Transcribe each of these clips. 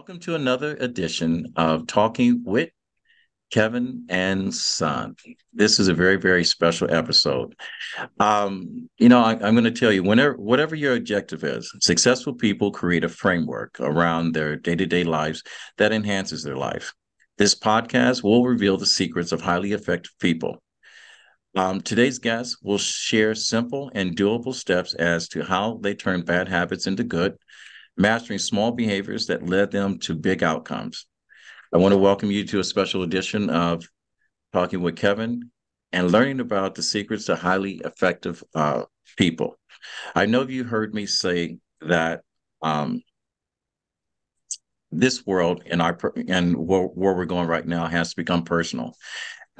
Welcome to another edition of Talking with Kevin and Son. This is a very, very special episode. Um, you know, I, am going to tell you, whenever, whatever your objective is, successful people create a framework around their day to day lives that enhances their life. This podcast will reveal the secrets of highly effective people. Um, today's guest will share simple and doable steps as to how they turn bad habits into good mastering small behaviors that led them to big outcomes. I want to welcome you to a special edition of Talking with Kevin and learning about the secrets to highly effective uh, people. I know you heard me say that um, this world and our and where, where we're going right now has to become personal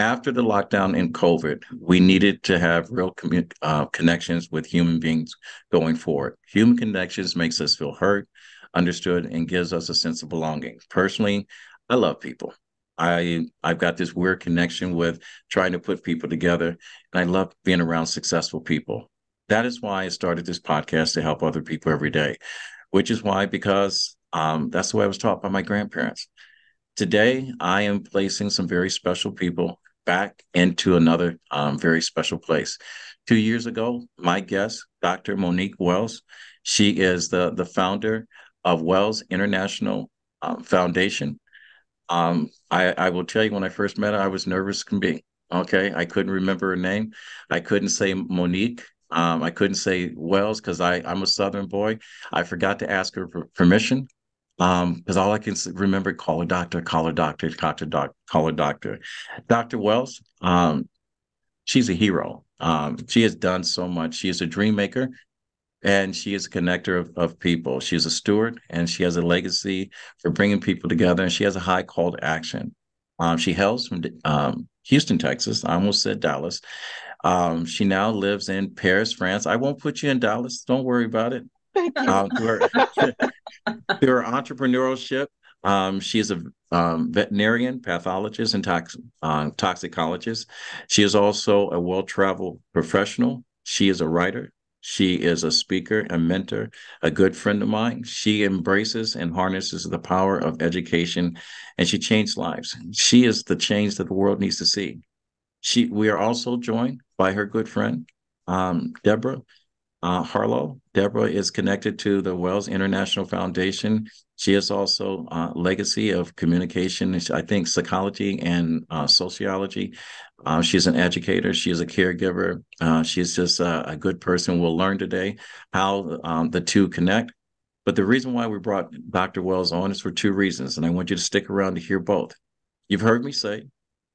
after the lockdown in COVID, we needed to have real commun- uh, connections with human beings going forward. Human connections makes us feel heard, understood, and gives us a sense of belonging. Personally, I love people. I I've got this weird connection with trying to put people together, and I love being around successful people. That is why I started this podcast to help other people every day, which is why because um, that's the way I was taught by my grandparents. Today, I am placing some very special people back into another um, very special place. Two years ago, my guest, Dr. Monique Wells, she is the, the founder of Wells International um, Foundation. Um, I, I will tell you, when I first met her, I was nervous can be. Okay, I couldn't remember her name. I couldn't say Monique. Um, I couldn't say Wells because I I'm a Southern boy. I forgot to ask her for permission um because all i can remember call a doctor call a doctor doctor doc call a doctor. Dr wells um she's a hero. Um she has done so much. She is a dream maker and she is a connector of, of people. She is a steward and she has a legacy for bringing people together and she has a high call to action. Um she hails from um houston texas. I almost said dallas. Um she now lives in paris france. I won't put you in dallas. Don't worry about it um, through, her, through her entrepreneurship, um, she is a um, veterinarian, pathologist, and tox, uh, toxicologist. She is also a well traveled professional. She is a writer. She is a speaker, a mentor, a good friend of mine. She embraces and harnesses the power of education and she changed lives. She is the change that the world needs to see. She, we are also joined by her good friend, um, Deborah uh, Harlow. Deborah is connected to the Wells International Foundation. She is also a uh, legacy of communication, I think psychology and uh, sociology. Uh, she's an educator. She is a caregiver. Uh, she's just a, a, good person. We'll learn today how um, the two connect. But the reason why we brought Dr. Wells on is for two reasons, and I want you to stick around to hear both. You've heard me say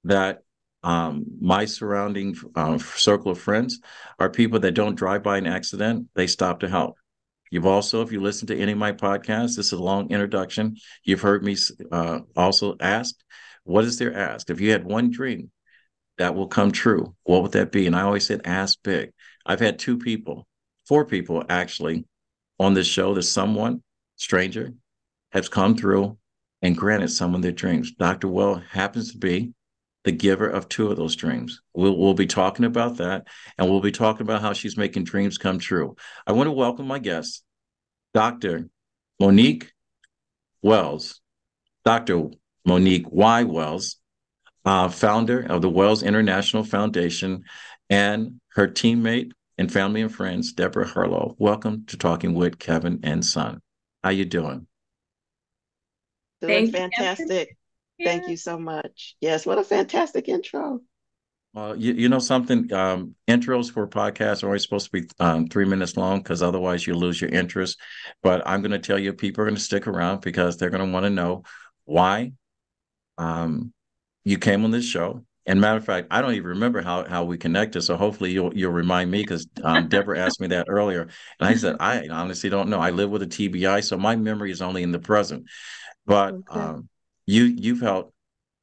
that um, my surrounding uh, circle of friends are people that don't drive by an accident, they stop to help. You've also, if you listen to any of my podcasts, this is a long introduction. You've heard me uh, also ask, what is their ask? If you had one dream that will come true, what would that be? And I always said, ask big. I've had two people, four people actually on this show that someone, stranger, has come through and granted someone their dreams. Dr. Well happens to be the giver of two of those dreams. We'll, we'll be talking about that, and we'll be talking about how she's making dreams come true. I want to welcome my guest, Dr. Monique Wells, Dr. Monique Y. Wells, uh, founder of the Wells International Foundation, and her teammate and family and friends, Deborah Harlow. Welcome to Talking with Kevin and Son. How you doing? Doing fantastic. Thank you so much. Yes, what a fantastic intro. Well, you, you know something, um, intros for podcasts are always supposed to be um, three minutes long because otherwise you lose your interest. But I'm going to tell you, people are going to stick around because they're going to want to know why um, you came on this show. And matter of fact, I don't even remember how how we connected. So hopefully you'll you'll remind me because um, Deborah asked me that earlier, and I said I honestly don't know. I live with a TBI, so my memory is only in the present. But okay. um, you you've helped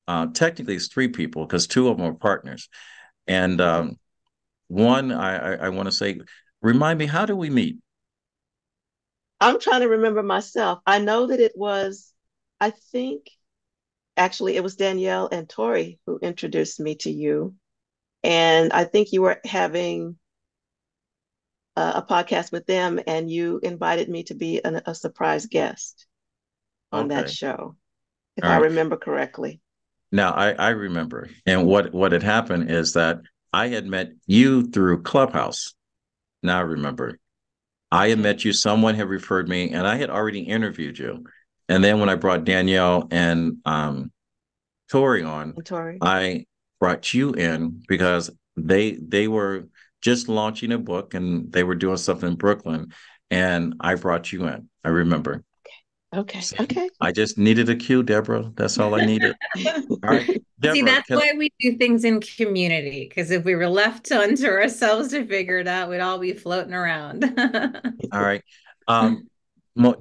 uh, technically it's three people because two of them are partners, and um, one I, I, I want to say, remind me, how do we meet? I'm trying to remember myself. I know that it was, I think, actually, it was Danielle and Tori who introduced me to you, and I think you were having a, a podcast with them, and you invited me to be an, a surprise guest. on okay. that show, if All I remember correctly. Now I, I remember. And what, what had happened is that I had met you through Clubhouse. Now I remember. I had met you, someone had referred me, and I had already interviewed you. And then when I brought Danielle and um, Tori on, Tori. I brought you in because they they were just launching a book and they were doing something in Brooklyn, and I brought you in. I remember. Okay. So okay. I just needed a cue, Deborah. That's all I needed. all right. Deborah, See, that's can... why we do things in community. Because if we were left unto ourselves to figure it out, we'd all be floating around. all right. Um,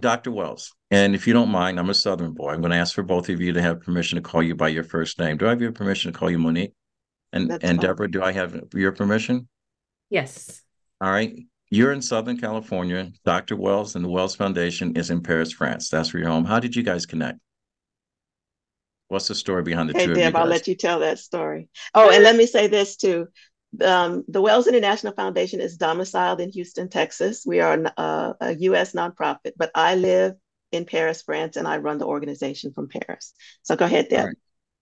Dr. Wells, and if you don't mind, I'm a Southern boy. I'm going to ask for both of you to have permission to call you by your first name. Do I have your permission to call you Monique? And that's and fine. Deborah, do I have your permission? Yes. All right. You're in Southern California. Dr. Wells and the Wells Foundation is in Paris, France. That's where you're home. How did you guys connect? What's the story behind the hey, two Deb, I'll let you tell that story. Oh, and let me say this too. Um, the Wells International Foundation is domiciled in Houston, Texas. We are a, a U.S. nonprofit, but I live in Paris, France, and I run the organization from Paris. So go ahead, Deb. Right.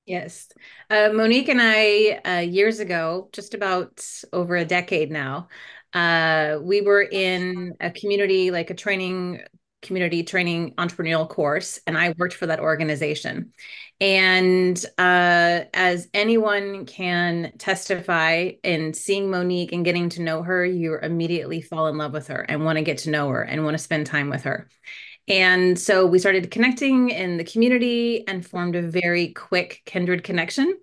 Yes. Uh, Monique and I, uh, years ago, just about over a decade now, uh, we were in a community, like a training community training entrepreneurial course, and I worked for that organization. And uh, as anyone can testify in seeing Monique and getting to know her, you immediately fall in love with her and want to get to know her and want to spend time with her. And so we started connecting in the community and formed a very quick kindred connection.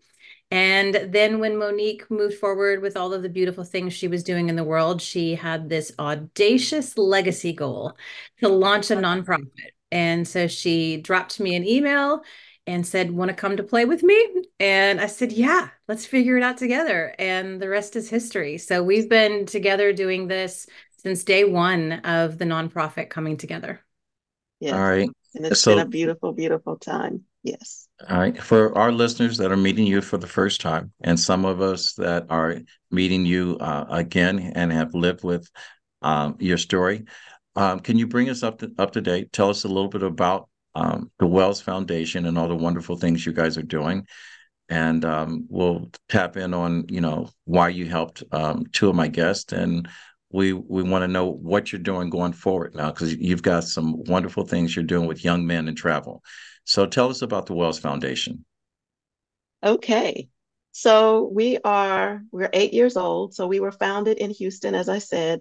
And then when Monique moved forward with all of the beautiful things she was doing in the world, she had this audacious legacy goal to launch a nonprofit. And so she dropped me an email and said, Want to come to play with me? And I said, Yeah, let's figure it out together. And the rest is history. So we've been together doing this since day one of the nonprofit coming together. Yeah. All right. And it's so, been a beautiful, beautiful time. Yes. All right. For our listeners that are meeting you for the first time, and some of us that are meeting you uh, again and have lived with um, your story, um, can you bring us up to, up to date? Tell us a little bit about um, the Wells Foundation and all the wonderful things you guys are doing. And um, we'll tap in on, you know, why you helped um, two of my guests and we we want to know what you're doing going forward now because you've got some wonderful things you're doing with young men and travel so tell us about the Wells Foundation. Okay. So we are we're 8 years old. So we were founded in Houston as I said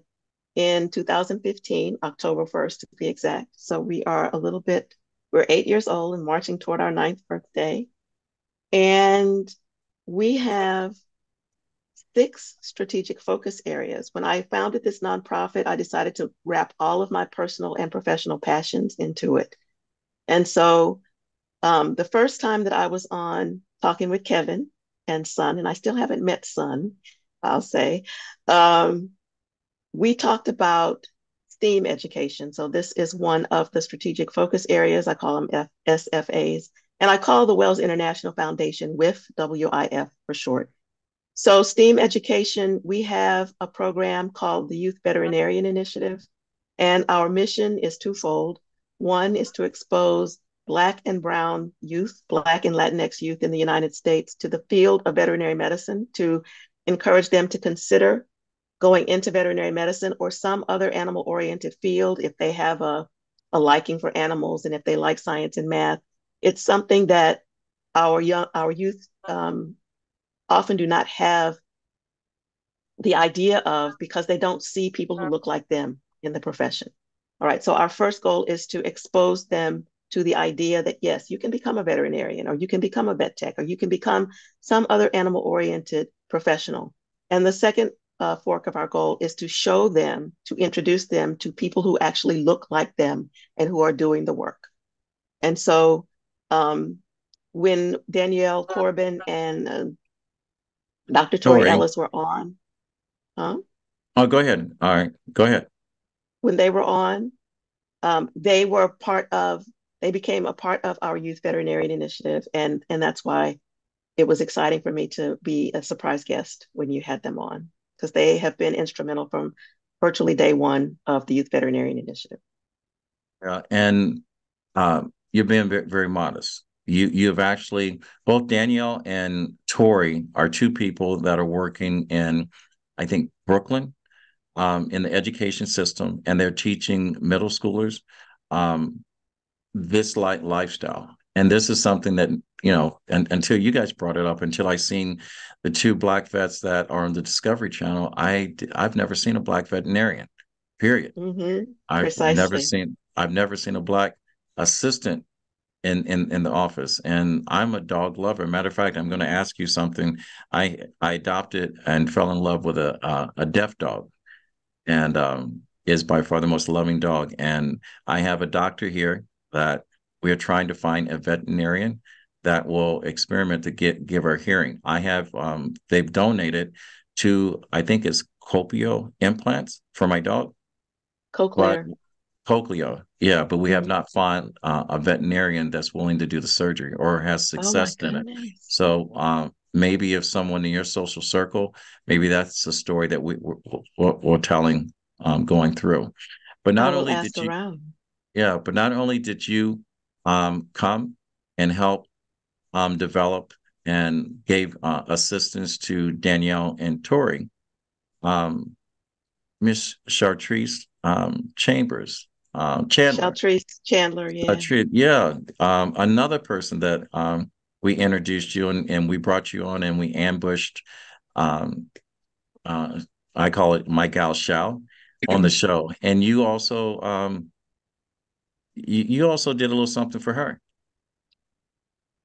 in 2015, October 1st to be exact. So we are a little bit we're 8 years old and marching toward our ninth birthday. And we have six strategic focus areas. When I founded this nonprofit, I decided to wrap all of my personal and professional passions into it. And so um, the first time that I was on talking with Kevin and Son, and I still haven't met Son, I'll say, um, we talked about STEAM education. So this is one of the strategic focus areas. I call them F- SFAs. And I call the Wells International Foundation WIF, WIF for short. So STEAM education, we have a program called the Youth Veterinarian Initiative. And our mission is twofold. One is to expose Black and Brown youth, Black and Latinx youth in the United States to the field of veterinary medicine to encourage them to consider going into veterinary medicine or some other animal oriented field if they have a, a liking for animals and if they like science and math. It's something that our young our youth um, often do not have the idea of because they don't see people who look like them in the profession. All right, so our first goal is to expose them to the idea that yes, you can become a veterinarian or you can become a vet tech or you can become some other animal oriented professional. And the second uh, fork of our goal is to show them, to introduce them to people who actually look like them and who are doing the work. And so um, when Danielle Corbin and uh, Dr. Tori Ellis were on, huh? Oh, go ahead. All right, go ahead. When they were on, um, they were part of they became a part of our youth veterinarian initiative and and that's why it was exciting for me to be a surprise guest when you had them on because they have been instrumental from virtually day one of the youth veterinarian initiative yeah and um, you're being very, very modest. You you have actually both Danielle and Tori are two people that are working in, I think Brooklyn, um, in the education system, and they're teaching middle schoolers um, this light lifestyle. And this is something that you know, and, until you guys brought it up, until I seen the two black vets that are on the Discovery Channel, I I've never seen a black veterinarian. Period. Mm-hmm. I've Precisely. never seen I've never seen a black assistant in in in the office. And i'm a dog lover. Matter of fact i'm going to ask you something. I i adopted and fell in love with a uh, a deaf dog. And um is by far the most loving dog. And i have a doctor here that we are trying to find a veterinarian that will experiment to get give her hearing. I have um they've donated to i think it's copio implants for my dog. Cochlear. Cochlear, yeah, but we have not found uh, a veterinarian that's willing to do the surgery or has Oh success in it. So um, maybe if someone in your social circle, maybe that's a story that we, we're, we're, we're telling um, going through. But not only did you, around. yeah, but not only did you um, come and help um, develop and gave uh, assistance to Danielle and Tori, um, Miss Chartrice um, Chambers, um, Chandler. Sheltrice Chandler, yeah. Uh, yeah. Um, another person that um, we introduced you and, and we brought you on and we ambushed, um, uh, I call it my gal Shao on the show. And you also, um, you, you also did a little something for her.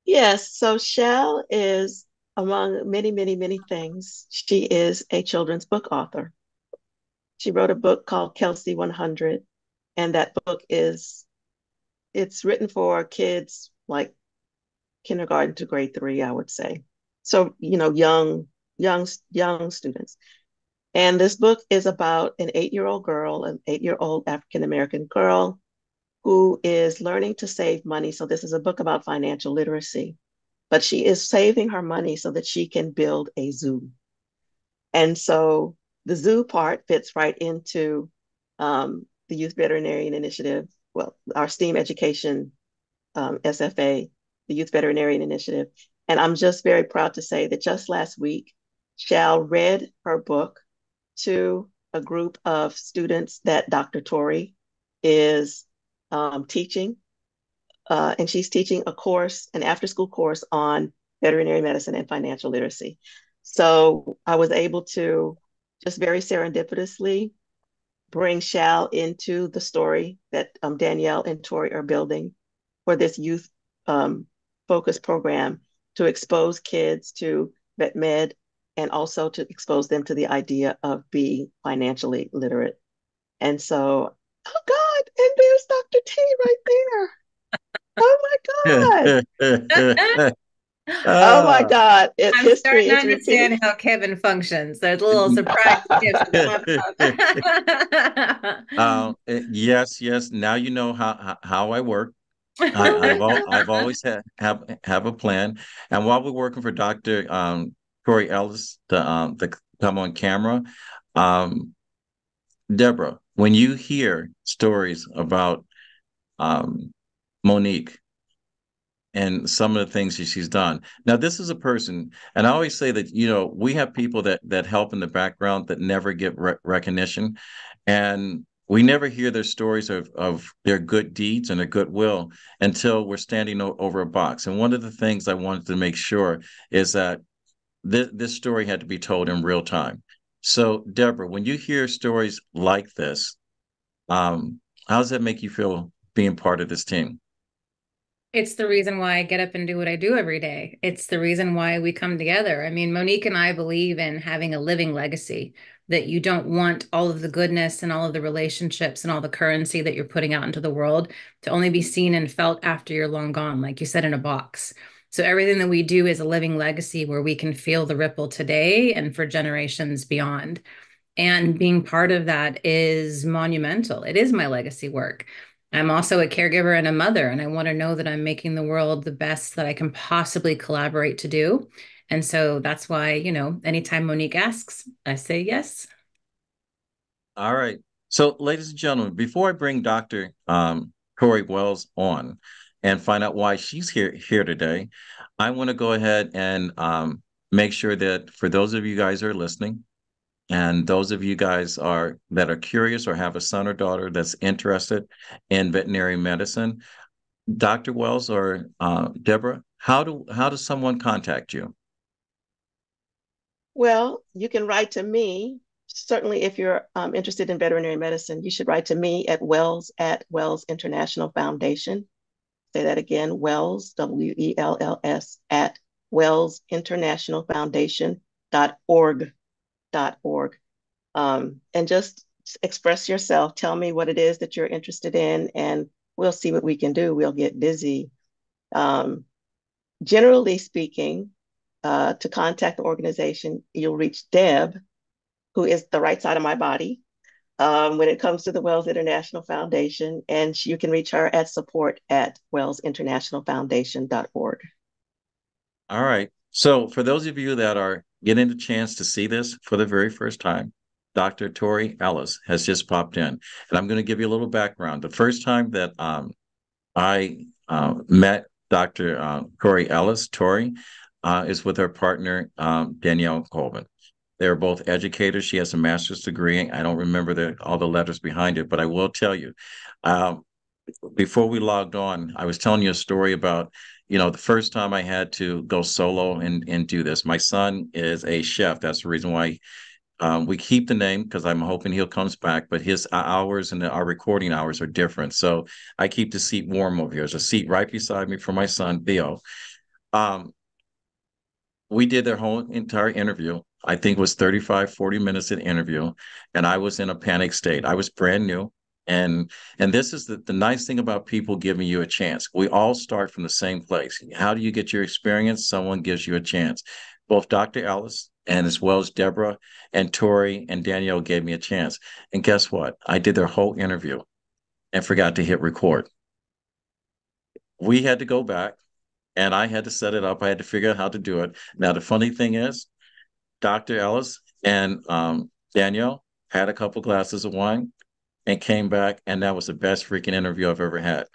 Yes, so Shell is among many, many, many things. She is a children's book author. She wrote a book called Kelsey 100, and that book is it's written for kids like kindergarten to grade three, I would say. So, you know, young, young, young students. And this book is about an eight-year-old girl, an eight-year-old African American girl who is learning to save money. So this is a book about financial literacy, but she is saving her money so that she can build a zoo. And so the zoo part fits right into um, the Youth Veterinarian Initiative, well, our STEAM education um, SFA, the Youth Veterinarian Initiative. And I'm just very proud to say that just last week, Shal read her book to a group of students that Dr. Tori is um, teaching. Uh, and she's teaching a course, an after school course on veterinary medicine and financial literacy. So I was able to just very serendipitously bring Shal into the story that um, Danielle and Tori are building for this youth um, focused program to expose kids to vet med and also to expose them to the idea of being financially literate. And so, oh God, and there's Dr. T right there. Oh my God. Oh my God. It, I'm history starting to is understand repeating. how Kevin functions. There's a little surprise gift. Um, eh, yes, yes. Now you know how how, how I work. I, I've al- I've always had have have a plan. And while we're working for Dr. Um, Corey Ellis to um to come on camera, um, Deborah, when you hear stories about um Monique and some of the things that she's done. Now, this is a person, and I always say that you know we have people that that help in the background that never get re- recognition, and we never hear their stories of of their good deeds and their goodwill until we're standing o- over a box. And one of the things I wanted to make sure is that this this story had to be told in real time. So, Deborah, when you hear stories like this, um, how does that make you feel being part of this team? It's the reason why I get up and do what I do every day. It's the reason why we come together. I mean, Monique and I believe in having a living legacy, that you don't want all of the goodness and all of the relationships and all the currency that you're putting out into the world to only be seen and felt after you're long gone, like you said, in a box. So everything that we do is a living legacy where we can feel the ripple today and for generations beyond. And being part of that is monumental. It is my legacy work. I'm also a caregiver and a mother, and I want to know that I'm making the world the best that I can possibly collaborate to do. And so that's why, you know, anytime Monique asks, I say yes. All right. So, ladies and gentlemen, before I bring Dr. Um, Corey Wells on, and find out why she's here here today, I want to go ahead and um, make sure that for those of you guys who are listening, and those of you guys are that are curious or have a son or daughter that's interested in veterinary medicine, Dr. Wells or uh, Deborah, how do how does someone contact you? Well, you can write to me. Certainly, if you're um, interested in veterinary medicine, you should write to me at Wells at Wells International Foundation. Say that again, Wells, W E L L S, at Wells International Foundation dot org org. Um, and just express yourself. Tell me what it is that you're interested in, and we'll see what we can do. We'll get busy. Um, generally speaking, uh, to contact the organization, you'll reach Deb, who is the right side of my body um, when it comes to the Wells International Foundation. And you can reach her at support at wellsinternationalfoundation.org. All right. So, for those of you that are getting the chance to see this for the very first time, Dr. Tori Ellis has just popped in. And I'm going to give you a little background. The first time that um, I uh, met Dr. Uh, Tori Ellis, Tori, uh, is with her partner, um, Danielle Corbin. They're both educators. She has a master's degree. I don't remember the, all the letters behind it, but I will tell you. Um, before we logged on, I was telling you a story about, you know, the first time I had to go solo and, and do this. My son is a chef. That's the reason why um, we keep the name because I'm hoping he'll comes back, but his hours and our recording hours are different. So I keep the seat warm over here. There's a seat right beside me for my son, Theo. Um, we did their whole entire interview. I think was 35, 40 minutes of interview. And I was in a panic state. I was brand new. And and this is the, the nice thing about people giving you a chance. We all start from the same place. How do you get your experience? Someone gives you a chance. Both Dr. Ellis and as well as Deborah and Tori and Danielle gave me a chance. And guess what? I did their whole interview and forgot to hit record. We had to go back and I had to set it up. I had to figure out how to do it. Now, the funny thing is, Dr. Ellis and um, Danielle had a couple glasses of wine and came back, and that was the best freaking interview I've ever had.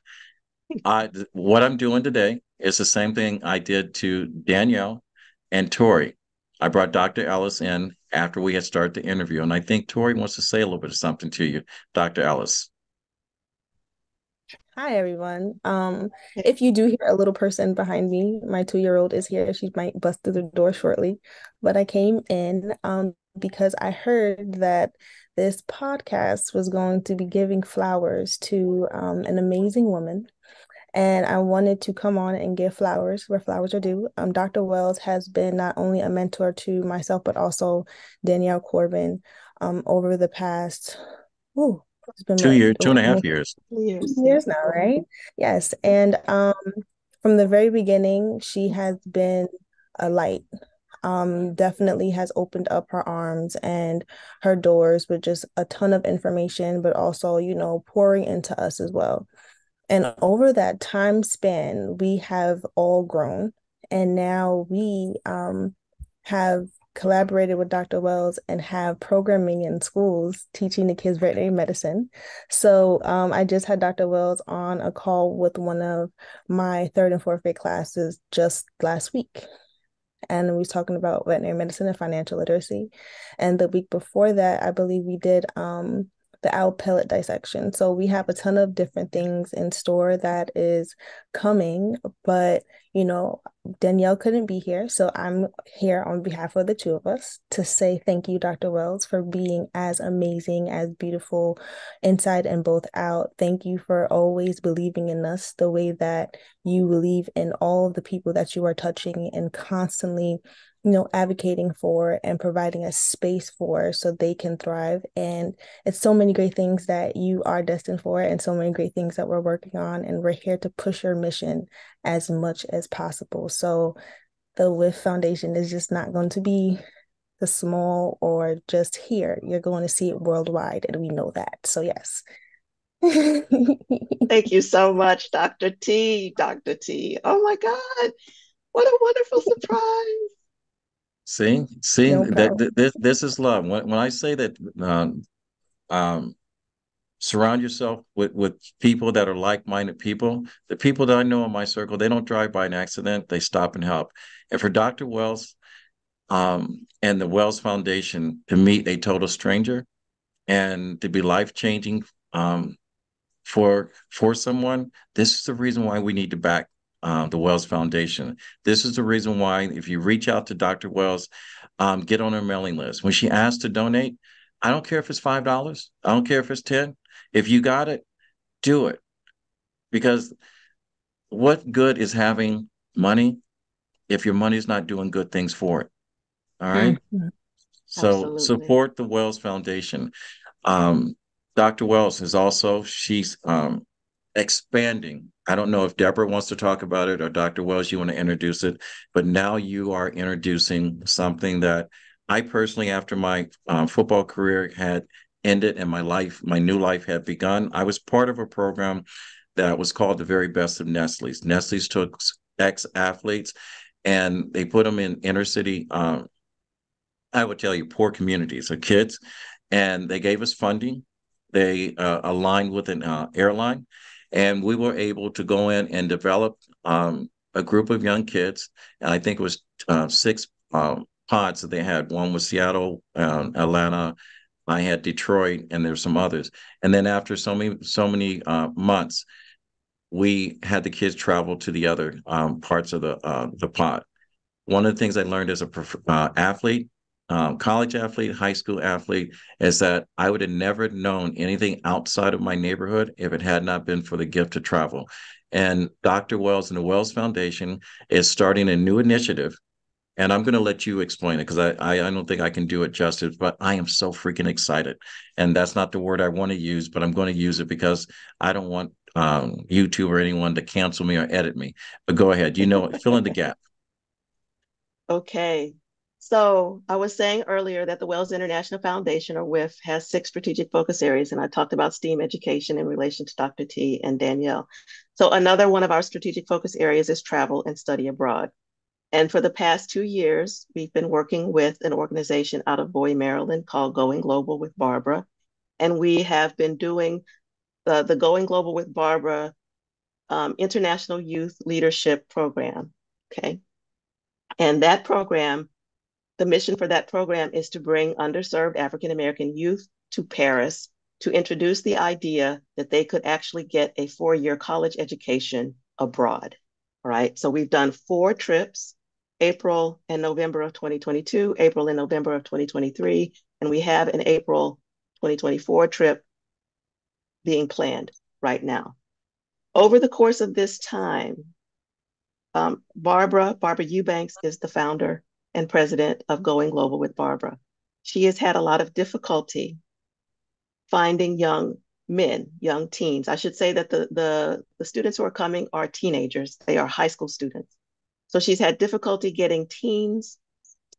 I what I'm doing today is the same thing I did to Danielle and Tori. I brought Dr. Ellis in after we had started the interview, and I think Tori wants to say a little bit of something to you, Dr. Ellis. Hi everyone. Um, if you do hear a little person behind me, my two-year-old is here. She might bust through the door shortly. But I came in um because I heard that this podcast was going to be giving flowers to um an amazing woman. And I wanted to come on and give flowers where flowers are due. Um, Dr. Wells has been not only a mentor to myself, but also Danielle Corbin um, over the past, ooh, it's been two years, two and a half years. Years. years now, right? Yes. And um, from the very beginning, she has been a light. Um, definitely has opened up her arms and her doors with just a ton of information, but also, you know, pouring into us as well. And over that time span, we have all grown. And now we um, have collaborated with Dr. Wells and have programming in schools teaching the kids veterinary medicine. So um, I just had Dr. Wells on a call with one of my third and fourth grade classes just last week. And we was talking about veterinary medicine and financial literacy. And the week before that, I believe we did um, the owl pellet dissection. So we have a ton of different things in store that is coming, but you know, Danielle couldn't be here, so I'm here on behalf of the two of us to say thank you, Dr. Wells, for being as amazing, as beautiful inside and both out. Thank you for always believing in us the way that you believe in all of the people that you are touching and constantly you know advocating for and providing a space for so they can thrive. And it's so many great things that you are destined for and so many great things that we're working on and we're here to push your mission as much as possible. So the WIF Foundation is just not going to be the small or just here. You're going to see it worldwide and we know that. So yes. Thank you so much dr t dr t. Oh my god. What a wonderful surprise See, see no that, this this is love. When when I say that, um, um, surround yourself with with people that are like-minded people the people that i know in my circle they don't drive by an accident they stop and help and for dr wells um, and the wells foundation to meet a total stranger and to be life-changing um, for for someone this is the reason why we need to back uh, the wells foundation this is the reason why if you reach out to dr wells um, get on her mailing list when she asks to donate i don't care if it's five dollars i don't care if it's ten if you got it, do it. Because what good is having money if your money's not doing good things for it? All right? mm-hmm. So Absolutely. support the Wells Foundation. Um, Dr. Wells is also, she's um, expanding. I don't know if Deborah wants to talk about it or Dr. Wells, you want to introduce it, but now you are introducing something that I personally, after my um, football career, had ended and my life, my new life had begun. I was part of a program that was called the very best of Nestle's. Nestle's took ex athletes and they put them in inner city, um, I would tell you, poor communities of kids. And they gave us funding. They uh, aligned with an uh, airline. And we were able to go in and develop um, a group of young kids. And I think it was uh, six um, pods that they had. One was Seattle, um, Atlanta, I had Detroit, and there's some others. And then after so many so many uh, months, we had the kids travel to the other um, parts of the uh, the pod. One of the things I learned as a uh, athlete, um, college athlete, high school athlete, is that I would have never known anything outside of my neighborhood if it had not been for the gift to travel. And Dr. Wells and the Wells Foundation is starting a new initiative and I'm going to let you explain it because I, I, I don't think I can do it justice. But I am so freaking excited, and that's not the word I want to use, but I'm going to use it because I don't want um, YouTube or anyone to cancel me or edit me. But go ahead, you know, fill in the gap. Okay, so I was saying earlier that the Wells International Foundation, or WIF, has six strategic focus areas, and I talked about STEAM education in relation to Dr. T and Danielle. So another one of our strategic focus areas is travel and study abroad. And for the past two years, we've been working with an organization out of Bowie, Maryland called Going Global with Barbara. And we have been doing the, the Going Global with Barbara um, International Youth Leadership Program. Okay. And that program, the mission for that program is to bring underserved African American youth to Paris to introduce the idea that they could actually get a four year college education abroad. All right. So we've done four trips, April and November of 2022, April and November of 2023, and we have an April 2024 trip being planned right now. Over the course of this time, um, Barbara, Barbara Eubanks is the founder and president of Going Global with Barbara. She has had a lot of difficulty finding young men, young teens. I should say that the, the, the students who are coming are teenagers. They are high school students. So she's had difficulty getting teens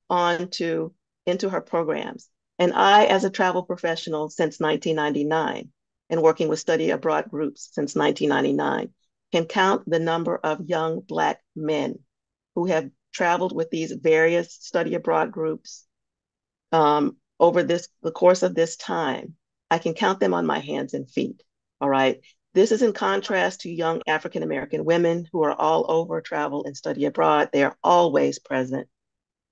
onto into her programs. And I, as a travel professional since 1999 and working with study abroad groups since 1999, can count the number of young Black men who have traveled with these various study abroad groups um, over this the course of this time I can count them on my hands and feet. All right. This is in contrast to young African American women who are all over travel and study abroad. They are always present.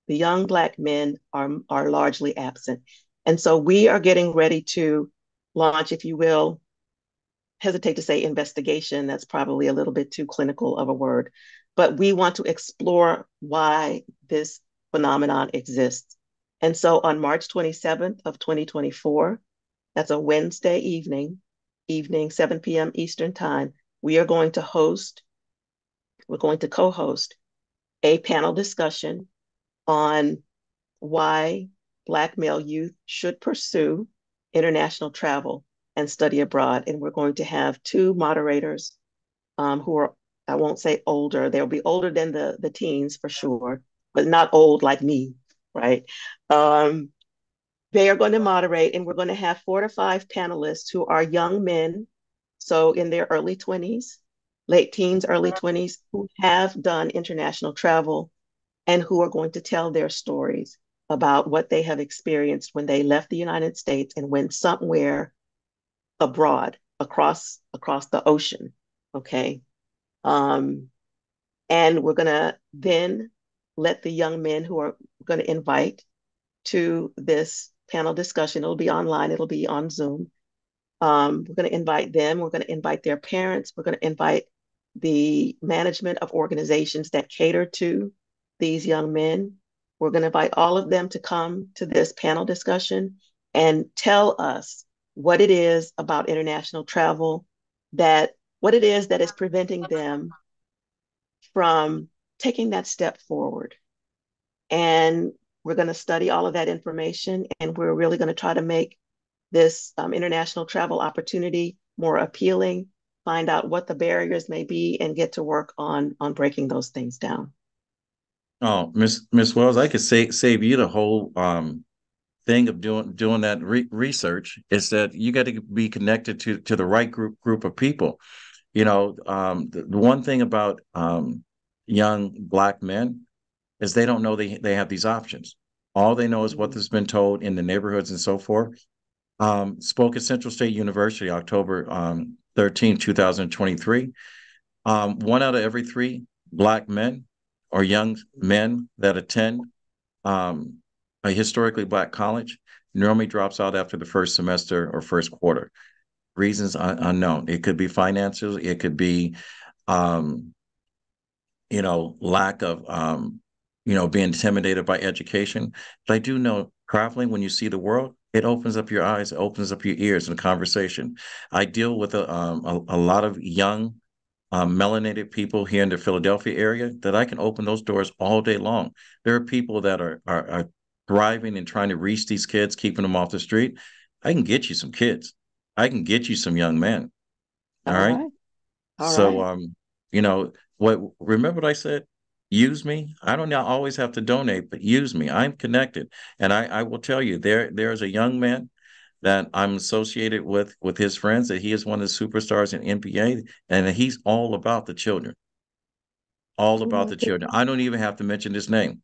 The young Black men are, are largely absent. And so we are getting ready to launch, if you will, hesitate to say investigation, that's probably a little bit too clinical of a word, but we want to explore why this phenomenon exists. And so on March 27th of 2024, that's a Wednesday evening, evening, 7 p.m. Eastern Time. We are going to host, we're going to co host a panel discussion on why Black male youth should pursue international travel and study abroad. And we're going to have two moderators um, who are, I won't say older, they'll be older than the, the teens for sure, but not old like me, right? Um, they are going to moderate, and we're going to have four to five panelists who are young men, so in their early 20s, late teens, early 20s, who have done international travel and who are going to tell their stories about what they have experienced when they left the United States and went somewhere abroad across across the ocean. Okay. Um, and we're gonna then let the young men who are going to invite to this panel discussion. It'll be online. It'll be on Zoom. Um, we're going to invite them. We're going to invite their parents. We're going to invite the management of organizations that cater to these young men. We're going to invite all of them to come to this panel discussion and tell us what it is about international travel that what it is that is preventing them from taking that step forward. And we're going to study all of that information and we're really going to try to make this um, international travel opportunity more appealing, find out what the barriers may be, and get to work on on breaking those things down. Oh, Miss Miss Wells, I could say save you the whole um thing of doing doing that re- research. Is that you got to be connected to to the right group group of people. You know, um, the, the one thing about um, young black men is they don't know they they have these options. All they know is what has been told in the neighborhoods and so forth. Um, spoke at Central State University October um, 13, 2023. Um, one out of every three black men or young men that attend um, a historically black college normally drops out after the first semester or first quarter. Reasons un- unknown. It could be finances. It could be, um, you know, lack of, um, you know, being intimidated by education. But I do know traveling when you see the world, it opens up your eyes, it opens up your ears in conversation. I deal with a, um, a, a lot of young um, melanated people here in the Philadelphia area that I can open those doors all day long. There are people that are, are, are thriving and trying to reach these kids, keeping them off the street. I can get you some kids. I can get you some young men. all, all right? right. All so, right. um, you know what? Remember what I said? Use me. I don't always have to donate, but use me. I'm connected, and I, I will tell you there. There is a young man that I'm associated with with his friends that he is one of the superstars in NBA and he's all about the children. All about the children. I don't even have to mention his name.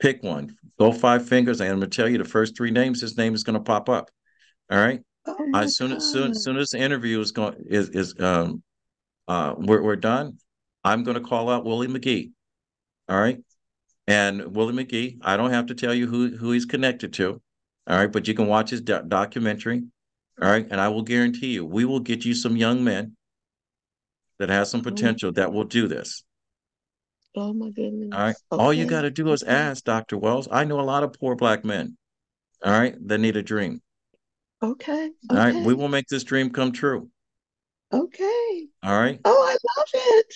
Pick one. Go five fingers. And I'm going to tell you the first three names. His name is going to pop up. All right. Oh as soon as soon, soon as the interview is going is is um uh we're we're done. I'm going to call out Willie McGee. All right. And Willie McGee, I don't have to tell you who who he's connected to. All right, but you can watch his do- documentary. All right, and I will guarantee you, we will get you some young men that have some mm-hmm. potential that will do this. Oh my goodness! All right, okay. all you got to do is ask Dr. Wells. I know a lot of poor black men. All right, that need a dream. Okay. okay. All right, we will make this dream come true. Okay. All right. Oh, I love it.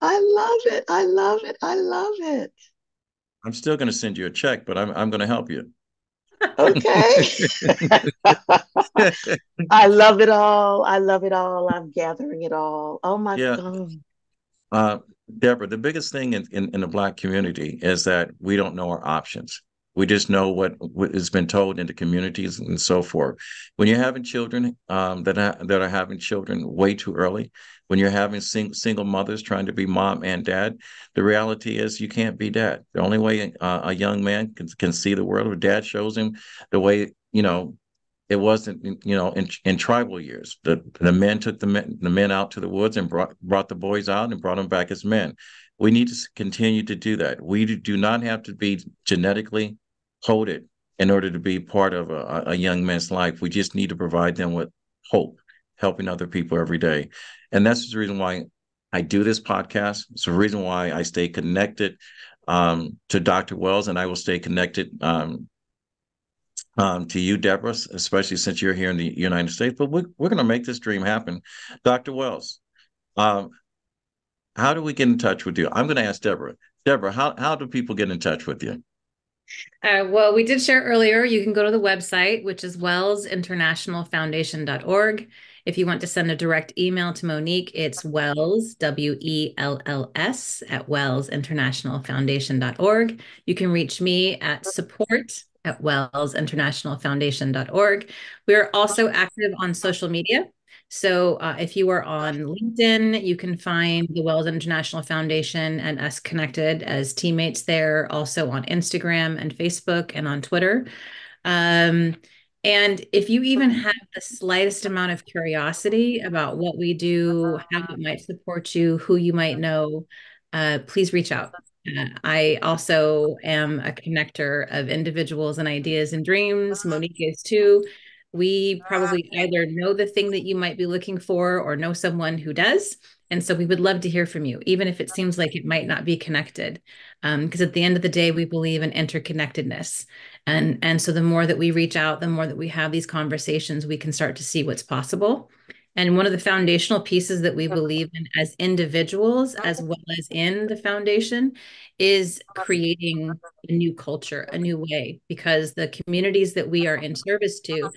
I love it. I love it. I love it. I'm still going to send you a check, but I'm I'm going to help you okay. I love it all. I love it all. I'm gathering it all. Oh my yeah. God. Uh, Deborah, the biggest thing in, in, in, the Black community is that we don't know our options. We just know what, has been told in the communities and so forth. When you're having children um, that, ha- that are having children way too early, when you're having sing- single mothers trying to be mom and dad, the reality is you can't be dad. The only way uh, a young man can, can see the world, or dad shows him the way, you know, it wasn't, you know, in, in tribal years. The the men took the men, the men out to the woods and brought brought the boys out and brought them back as men. We need to continue to do that. We do not have to be genetically coded in order to be part of a, a young man's life. We just need to provide them with hope helping other people every day. And that's the reason why I do this podcast. It's the reason why I stay connected um, to Dr. Wells, and I will stay connected um, um, to you, Deborah, especially since you're here in the United States. But we're, we're going to make this dream happen. Dr. Wells, um, how do we get in touch with you? I'm going to ask Deborah. Deborah, how, how do people get in touch with you? Uh, well, we did share earlier. You can go to the website, which is wellsinternationalfoundation.org. If you want to send a direct email to Monique, it's Wells, W E L L S, at wellsinternationalfoundation.org. You can reach me at support at wellsinternationalfoundation.org. We're also active on social media. So uh, if you are on LinkedIn, you can find the Wells International Foundation and us connected as teammates there, also on Instagram and Facebook and on Twitter. Um, And if you even have the slightest amount of curiosity about what we do, how it might support you, who you might know, uh, please reach out. Uh, I also am a connector of individuals and ideas and dreams. Monique is too. We ah, probably either know the thing that you might be looking for or know someone who does. And so we would love to hear from you, even if it seems like it might not be connected. Because um, at the end of the day, we believe in interconnectedness. And, and so the more that we reach out, the more that we have these conversations, we can start to see what's possible. And one of the foundational pieces that we believe in as individuals, as well as in the foundation, is uh-huh. creating a new culture, a new way, because the communities that we are uh-huh. in service to uh-huh.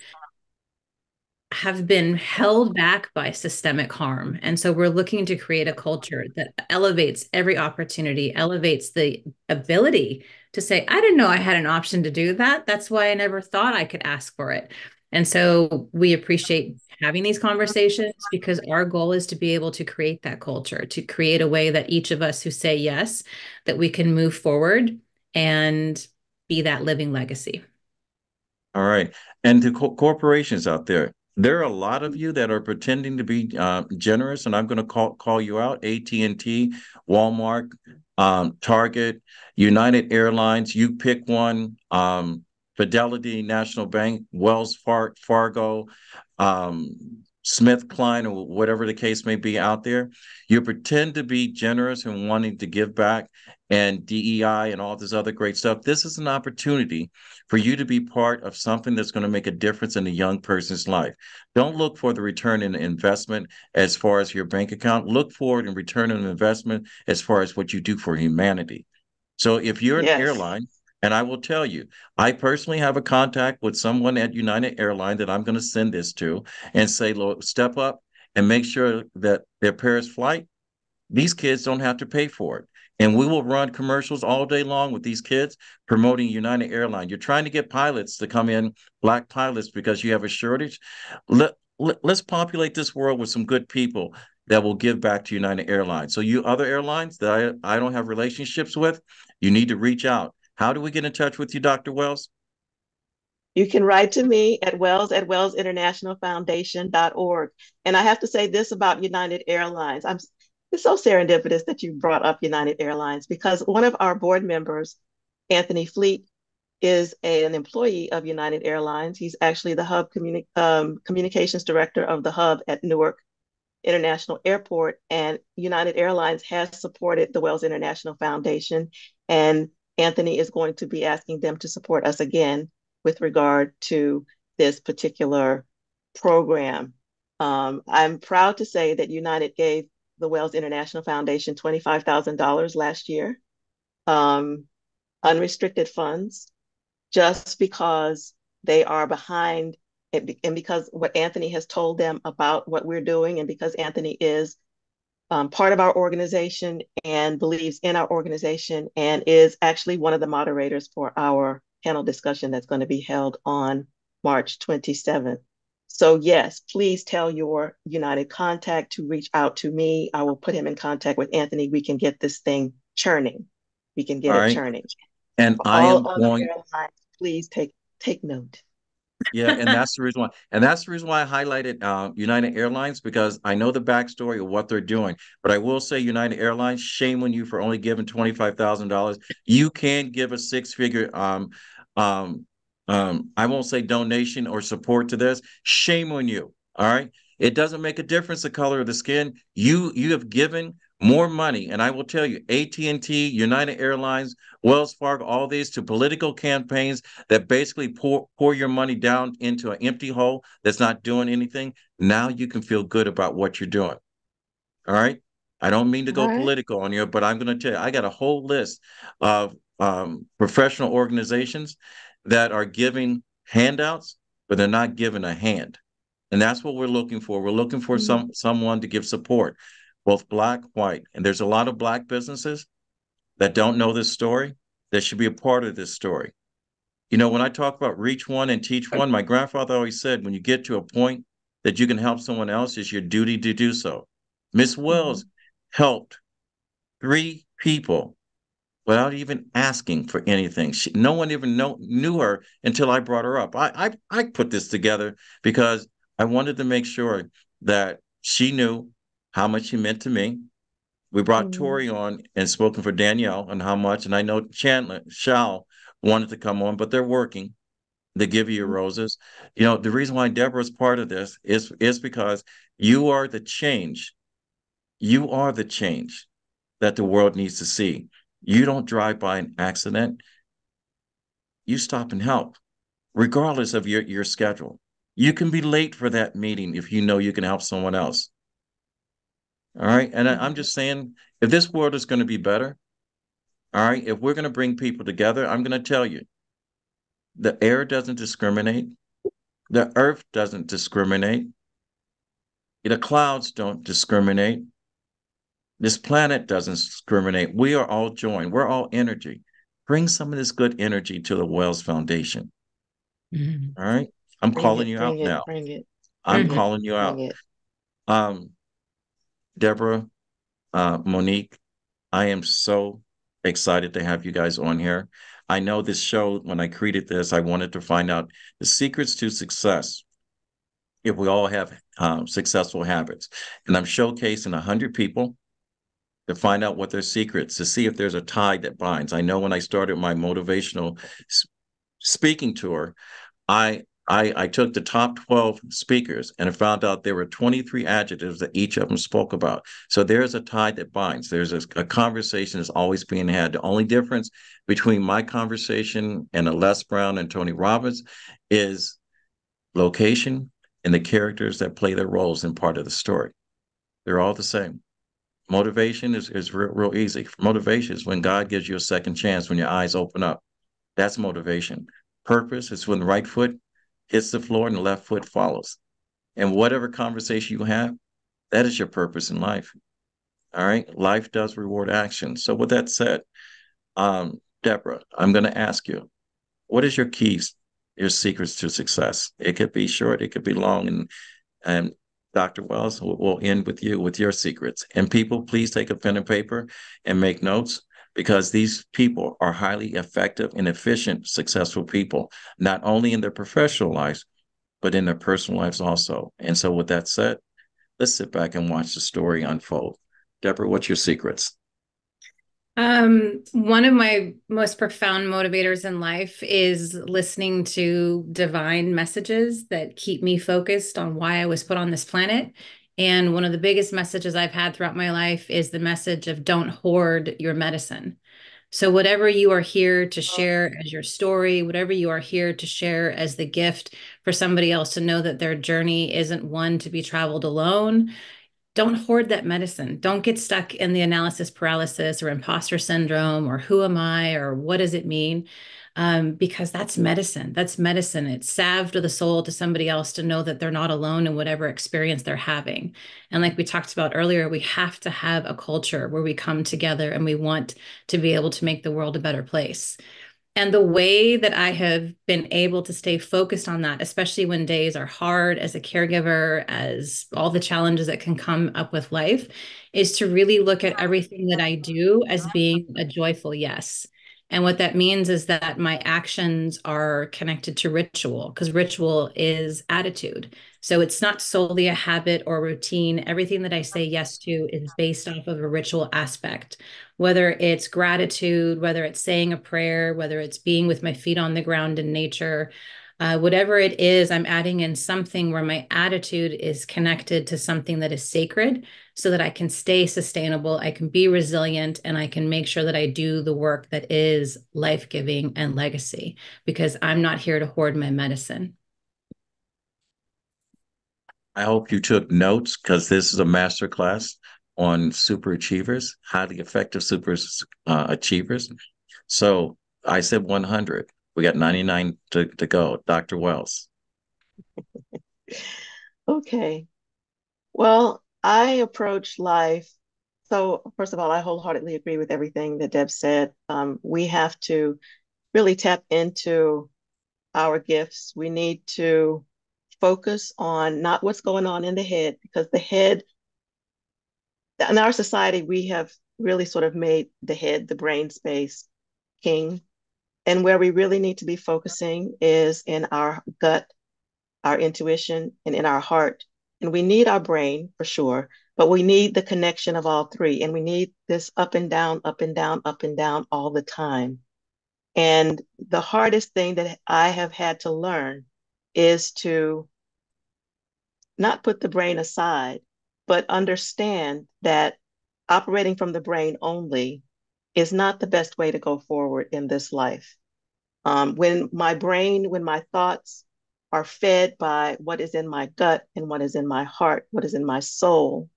Have been held mm-hmm. back by systemic harm. And so we're looking to create a culture that elevates every opportunity, elevates the ability to say, I didn't know I had an option to do that. That's why I never thought I could ask for it. And so we appreciate having these conversations because our goal is to be able to create that culture, to create a way that each of us who say yes, that we can move forward and be that living legacy. All right. And to co- corporations out there, there are a lot of you that are pretending to be uh, generous, and I'm going to call call you out. AT and T, Walmart, um, Target, United Airlines. You pick one. Um, Fidelity National Bank, Wells Fargo, um, SmithKline or whatever the case may be out there. You pretend to be generous and wanting to give back, and DEI and all this other great stuff. This is an opportunity for you to be part of something that's going to make a difference in a young person's life. Don't look for the return in investment as far as your bank account. Look for it in return on investment as far as what you do for humanity. So if you're an yes. airline, and I will tell you, I personally have a contact with someone at United Airlines that I'm going to send this to and say, Lord, step up and make sure that their Paris flight, these kids don't have to pay for it. And we will run commercials all day long with these kids promoting United Airlines. You're trying to get pilots to come in, black pilots, because you have a shortage. Let, let, let's populate this world with some good people that will give back to United Airlines. So you other airlines that I, I don't have relationships with, you need to reach out. How do we get in touch with you, Dr. Wells? You can write to me at wells at wellsinternationalfoundation.org. And I have to say this about United Airlines. I'm it's so serendipitous that you brought up United Airlines because one of our board members, Anthony Fleet, is a, an employee of United Airlines. He's actually the hub communi- um, communications director of the hub at Newark International Airport. And United Airlines has supported the Wells International Foundation. And Anthony is going to be asking them to support us again with regard to this particular program. Um, I'm proud to say that United gave the Wells International Foundation $25,000 last year, um, unrestricted funds, just because they are behind and because what Anthony has told them about what we're doing, and because Anthony is um, part of our organization and believes in our organization and is actually one of the moderators for our panel discussion that's going to be held on March 27th. So yes, please tell your United contact to reach out to me. I will put him in contact with Anthony. We can get this thing churning. We can get All it right. churning. And for I am going. Please take take note yeah, and that's the reason why. And that's the reason why I highlighted uh, United Airlines because I know the backstory of what they're doing. But I will say, United Airlines, shame on you for only giving twenty five thousand dollars. You can give a six figure. Um, um, um, I won't say donation or support to this. Shame on you. All right. It doesn't make a difference the color of the skin. You you have given more money. And I will tell you, AT&T, United Airlines, Wells Fargo, all these to political campaigns that basically pour, pour your money down into an empty hole that's not doing anything. Now you can feel good about what you're doing. All right. I don't mean to go right. political on you, but I'm going to tell you, I got a whole list of um, professional organizations that are giving handouts, but they're not giving a hand. And that's what we're looking for. We're looking for mm-hmm. some someone to give support both black, white. And there's a lot of black businesses that don't know this story that should be a part of this story. You know, when I talk about reach one and teach one, my grandfather always said, when you get to a point that you can help someone else, it's your duty to do so. Miss Wells mm-hmm. helped three people without even asking for anything. She, no one even know, knew her until I brought her up. I, I I put this together because I wanted to make sure that she knew how much he meant to me. We brought mm-hmm. Tori on and spoken for Danielle on how much, and I know Chandler Shao wanted to come on, but they're working They give you mm-hmm. roses. You know, the reason why Deborah's part of this is is because you are the change. You are the change that the world needs to see. You don't drive by an accident. You stop and help, regardless of your, your schedule. You can be late for that meeting if you know you can help someone else. All right. And I, I'm just saying, if this world is going to be better, all right, if we're going to bring people together, I'm going to tell you the air doesn't discriminate, the earth doesn't discriminate, the clouds don't discriminate, this planet doesn't discriminate. We are all joined, we're all energy. Bring some of this good energy to the Wells Foundation. Mm-hmm. All right. I'm bring calling it, you out it, now. I'm mm-hmm. calling you out. Um, Deborah, uh, Monique, I am so excited to have you guys on here. I know this show, when I created this, I wanted to find out the secrets to success if we all have um, successful habits. And I'm showcasing 100 people to find out what their secrets, to see if there's a tie that binds. I know when I started my motivational speaking tour, I I, I took the top 12 speakers and I found out there were 23 adjectives that each of them spoke about. So there's a tie that binds. There's a, a conversation that's always being had. The only difference between my conversation and a Les Brown and Tony Robbins is location and the characters that play their roles in part of the story. They're all the same. Motivation is, is real, real easy. Motivation is when God gives you a second chance, when your eyes open up. That's motivation. Purpose is when the right foot hits the floor and the left foot follows. And whatever conversation you have, that is your purpose in life. All right. Life does reward action. So with that said, um, Deborah, I'm going to ask you, what is your keys, your secrets to success? It could be short, it could be long, and and Dr. Wells we'll end with you with your secrets. And people, please take a pen and paper and make notes because these people are highly effective and efficient, successful people, not only in their professional lives, but in their personal lives also. And so, with that said, let's sit back and watch the story unfold. Deborah, what's your secrets? Um, one of my most profound motivators in life is listening to divine messages that keep me focused on why I was put on this planet and one of the biggest messages I've had throughout my life is the message of don't hoard your medicine. So, whatever you are here to oh. share as your story, whatever you are here to share as the gift for somebody else to know that their journey isn't one to be traveled alone, don't hoard that medicine. Don't get stuck in the analysis paralysis or imposter syndrome or who am I or what does it mean? Um, because that's medicine. That's medicine. It's salve to the soul to somebody else to know that they're not alone in whatever experience they're having. And like we talked about earlier, we have to have a culture where we come together and we want to be able to make the world a better place. And the way that I have been able to stay focused on that, especially when days are hard as a caregiver, as all the challenges that can come up with life, is to really look at everything that I do as being a joyful yes. And what that means is that my actions are connected to ritual because ritual is attitude. So it's not solely a habit or routine. Everything that I say yes to is based off of a ritual aspect, whether it's gratitude, whether it's saying a prayer, whether it's being with my feet on the ground in nature. Uh, whatever it is, I'm adding in something where my attitude is connected to something that is sacred so that I can stay sustainable, I can be resilient, and I can make sure that I do the work that is life giving and legacy because I'm not here to hoard my medicine. I hope you took notes because this is a master class on super achievers, highly effective super uh, achievers. So I said 100. We got 99 to, to go. Dr. Wells. okay. Well, I approach life. So, first of all, I wholeheartedly agree with everything that Deb said. Um, we have to really tap into our gifts. We need to focus on not what's going on in the head, because the head, in our society, we have really sort of made the head, the brain space king. And where we really need to be focusing is in our gut, our intuition, and in our heart. And we need our brain for sure, but we need the connection of all three. And we need this up and down, up and down, up and down all the time. And the hardest thing that I have had to learn is to not put the brain aside, but understand that operating from the brain only is not the best way to go forward in this life. Um, when my brain, when my thoughts are fed by what is in my gut and what is in my heart, what is in my soul,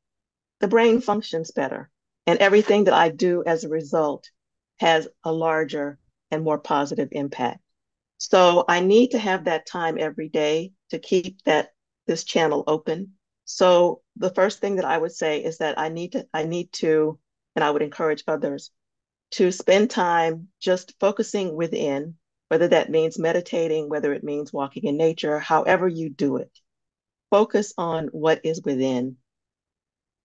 the brain functions better. And everything that I do as a result has a larger and more positive impact. So I need to have that time every day to keep that this channel open. So the first thing that I would say is that I need to I need to and I would encourage others to spend time just focusing within, whether that means meditating, whether it means walking in nature, however you do it. Focus on what is within.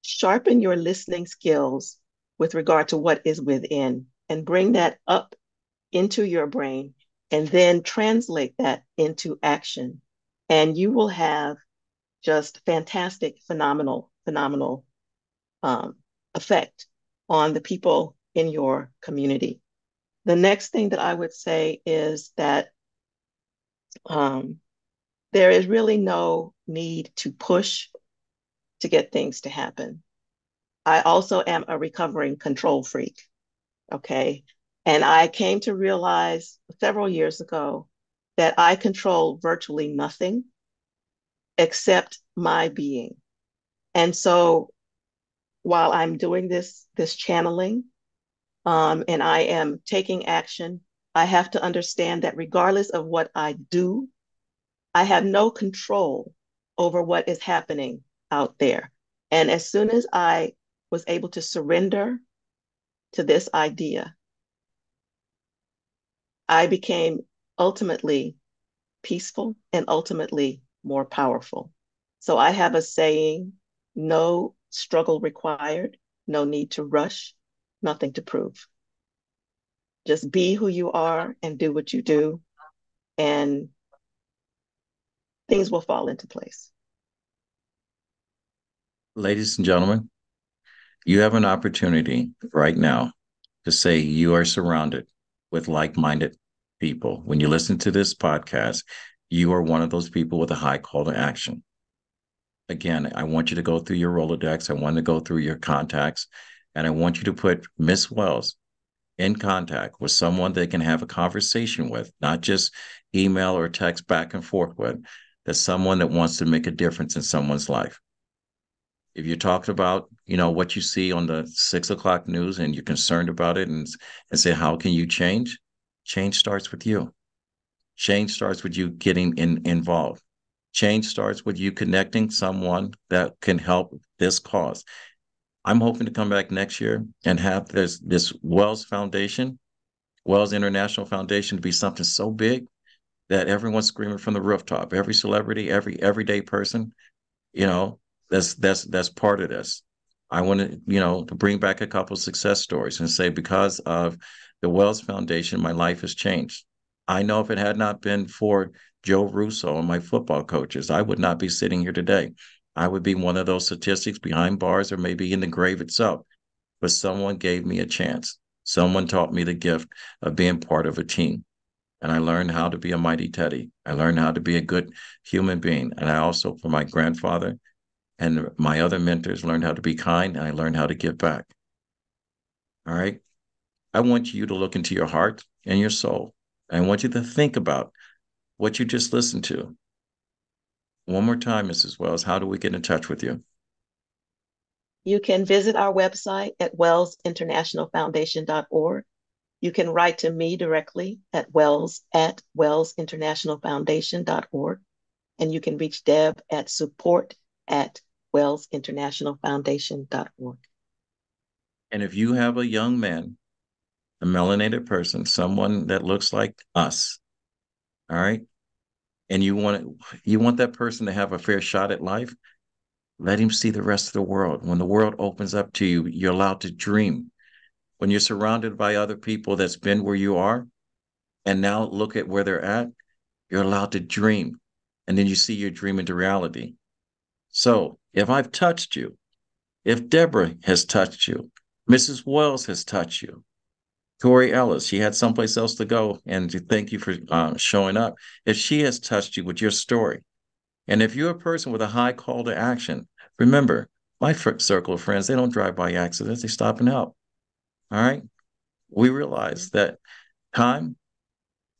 Sharpen your listening skills with regard to what is within and bring that up into your brain and then translate that into action. And you will have just fantastic, phenomenal, phenomenal um, effect on the people in your community. The next thing that I would say is that um, there is really no need to push to get things to happen. I also am a recovering control freak. Okay. And I came to realize several years ago that I control virtually nothing except my being. And so while I'm doing this, this channeling, um, and I am taking action, I have to understand that regardless of what I do, I have no control over what is happening out there. And as soon as I was able to surrender to this idea, I became ultimately peaceful and ultimately more powerful. So I have a saying no struggle required, no need to rush, nothing to prove. Just be who you are and do what you do, and things will fall into place. Ladies and gentlemen, you have an opportunity right now to say you are surrounded with like minded people. When you listen to this podcast, you are one of those people with a high call to action. Again, I want you to go through your Rolodex. I want to go through your contacts, and I want you to put Miss Wells in contact with someone they can have a conversation with, not just email or text back and forth with. That's someone that wants to make a difference in someone's life. If you're talking about, you know, what you see on the six o'clock news and you're concerned about it and, and say, how can you change? Change starts with you. Change starts with you getting in, involved. Change starts with you connecting someone that can help this cause. I'm hoping to come back next year and have this this Wells Foundation, Wells International Foundation to be something so big that everyone's screaming from the rooftop. Every celebrity, every everyday person, you know, that's that's that's part of this. I want to, you know, to bring back a couple success stories and say because of the Wells Foundation, my life has changed. I know if it had not been for Joe Russo and my football coaches, I would not be sitting here today. I would be one of those statistics behind bars or maybe in the grave itself. But someone gave me a chance. Someone taught me the gift of being part of a team. And I learned how to be a mighty Teddy. I learned how to be a good human being. And I also, from my grandfather and my other mentors, learned how to be kind and I learned how to give back. All right. I want you to look into your heart and your soul. I want you to think about what you just listened to. One more time, Mrs. Wells, how do we get in touch with you? You can visit our website at wellsinternationalfoundation.org. You can write to me directly at wells at wellsinternationalfoundation.org. And you can reach Deb at support at wellsinternationalfoundation.org. And if you have a young man a melanated person, someone that looks like us. All right. And you want you want that person to have a fair shot at life. Let him see the rest of the world. When the world opens up to you, you're allowed to dream. when you're surrounded by other people that's been where you are and now look at where they're at, you're allowed to dream. And then you see your dream into reality. So if I've touched you, if Deborah has touched you, Mrs. Wells has touched you, Tori Ellis, she had someplace else to go, and to thank you for uh, showing up. If she has touched you with your story, and if you're a person with a high call to action, remember my circle of friends, they don't drive by accidents, they stop and help. All right. We realize that time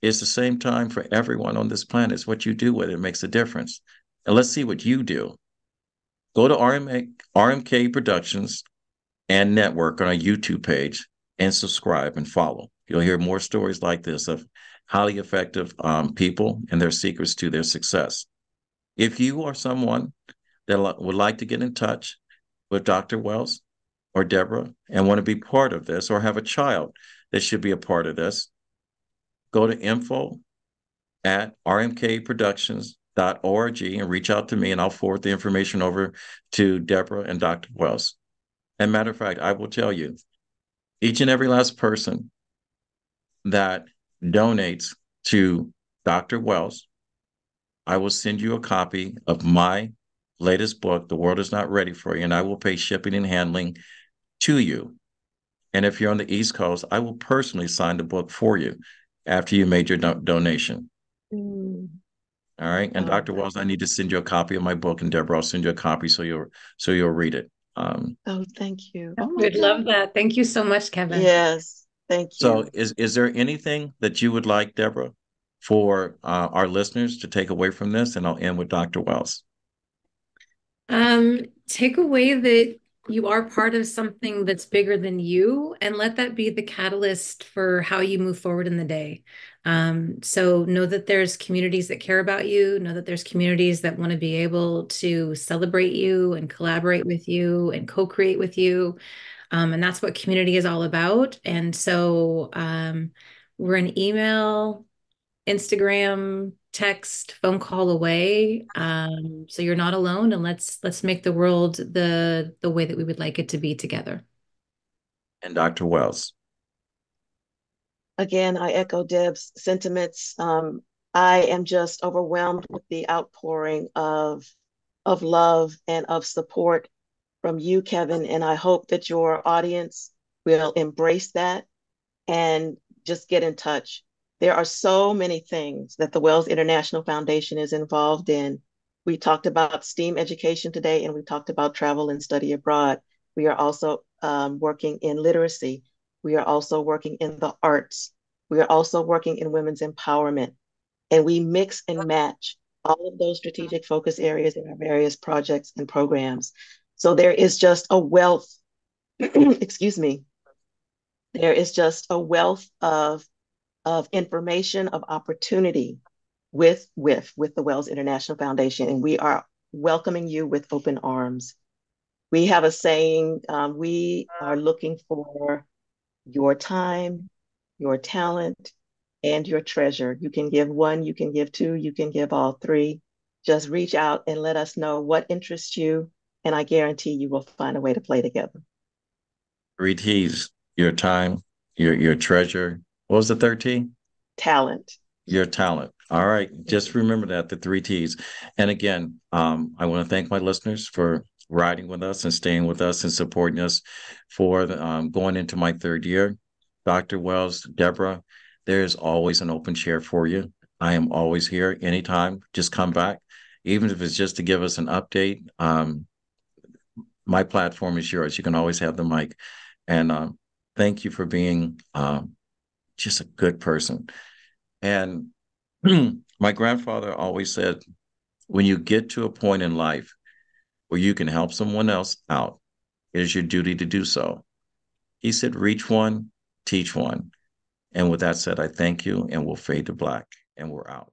is the same time for everyone on this planet. It's what you do with it makes a difference. And let's see what you do. Go to RMA, RMK Productions and Network on our YouTube page and subscribe and follow. You'll hear more stories like this of highly effective um, people and their secrets to their success. If you are someone that would like to get in touch with Dr. Wells or Deborah and want to be part of this or have a child that should be a part of this, go to info at rmkproductions.org and reach out to me and I'll forward the information over to Deborah and Dr. Wells. And matter of fact, I will tell you, each and every last person that donates to Dr. Wells, I will send you a copy of my latest book, The World Is Not Ready for You, and I will pay shipping and handling to you. And if you're on the East Coast, I will personally sign the book for you after you made your do- donation. Mm. All right. And oh, Dr. Wells, I need to send you a copy of my book, and Deborah, I'll send you a copy so you'll so you'll read it. Um, oh, thank you. Oh We'd God. love that. Thank you so much, Kevin. Yes, thank you. So, is is there anything that you would like, Deborah, for uh, our listeners to take away from this? And I'll end with Dr. Wells. Um, take away that you are part of something that's bigger than you and let that be the catalyst for how you move forward in the day. Um, so know that there's communities that care about you know that there's communities that want to be able to celebrate you and collaborate with you and co-create with you. Um, and that's what community is all about. And so um, we're an email instagram text phone call away um, so you're not alone and let's let's make the world the the way that we would like it to be together. And dr wells. Again i echo deb's sentiments. Um, i am just overwhelmed with the outpouring of of love and of support from you kevin and i hope that your audience will embrace that and just get in touch there are so many things that the Wells International Foundation is involved in. We talked about STEAM education today, and we talked about travel and study abroad. We are also um, working in literacy. We are also working in the arts. We are also working in women's empowerment. And we mix and match all of those strategic focus areas in our various projects and programs. So there is just a wealth, excuse me, there is just a wealth of of information, of opportunity with with with the Wells International Foundation, and we are welcoming you with open arms. We have a saying: um, we are looking for your time, your talent, and your treasure. You can give one, you can give two, you can give all three. Just reach out and let us know what interests you, and I guarantee you will find a way to play together. Three T's: your time, your your treasure, what was the third T? Talent. Your talent. All right. Just remember that the three T's. And again, um, I want to thank my listeners for riding with us and staying with us and supporting us for the, um, going into my third year. Dr. Wells, Deborah, there's always an open chair for you. I am always here anytime. Just come back, even if it's just to give us an update. Um, my platform is yours. You can always have the mic. And um, thank you for being um, just a good person. And my grandfather always said, when you get to a point in life where you can help someone else out, it is your duty to do so. He said, reach one, teach one. And with that said, I thank you and we'll fade to black and we're out.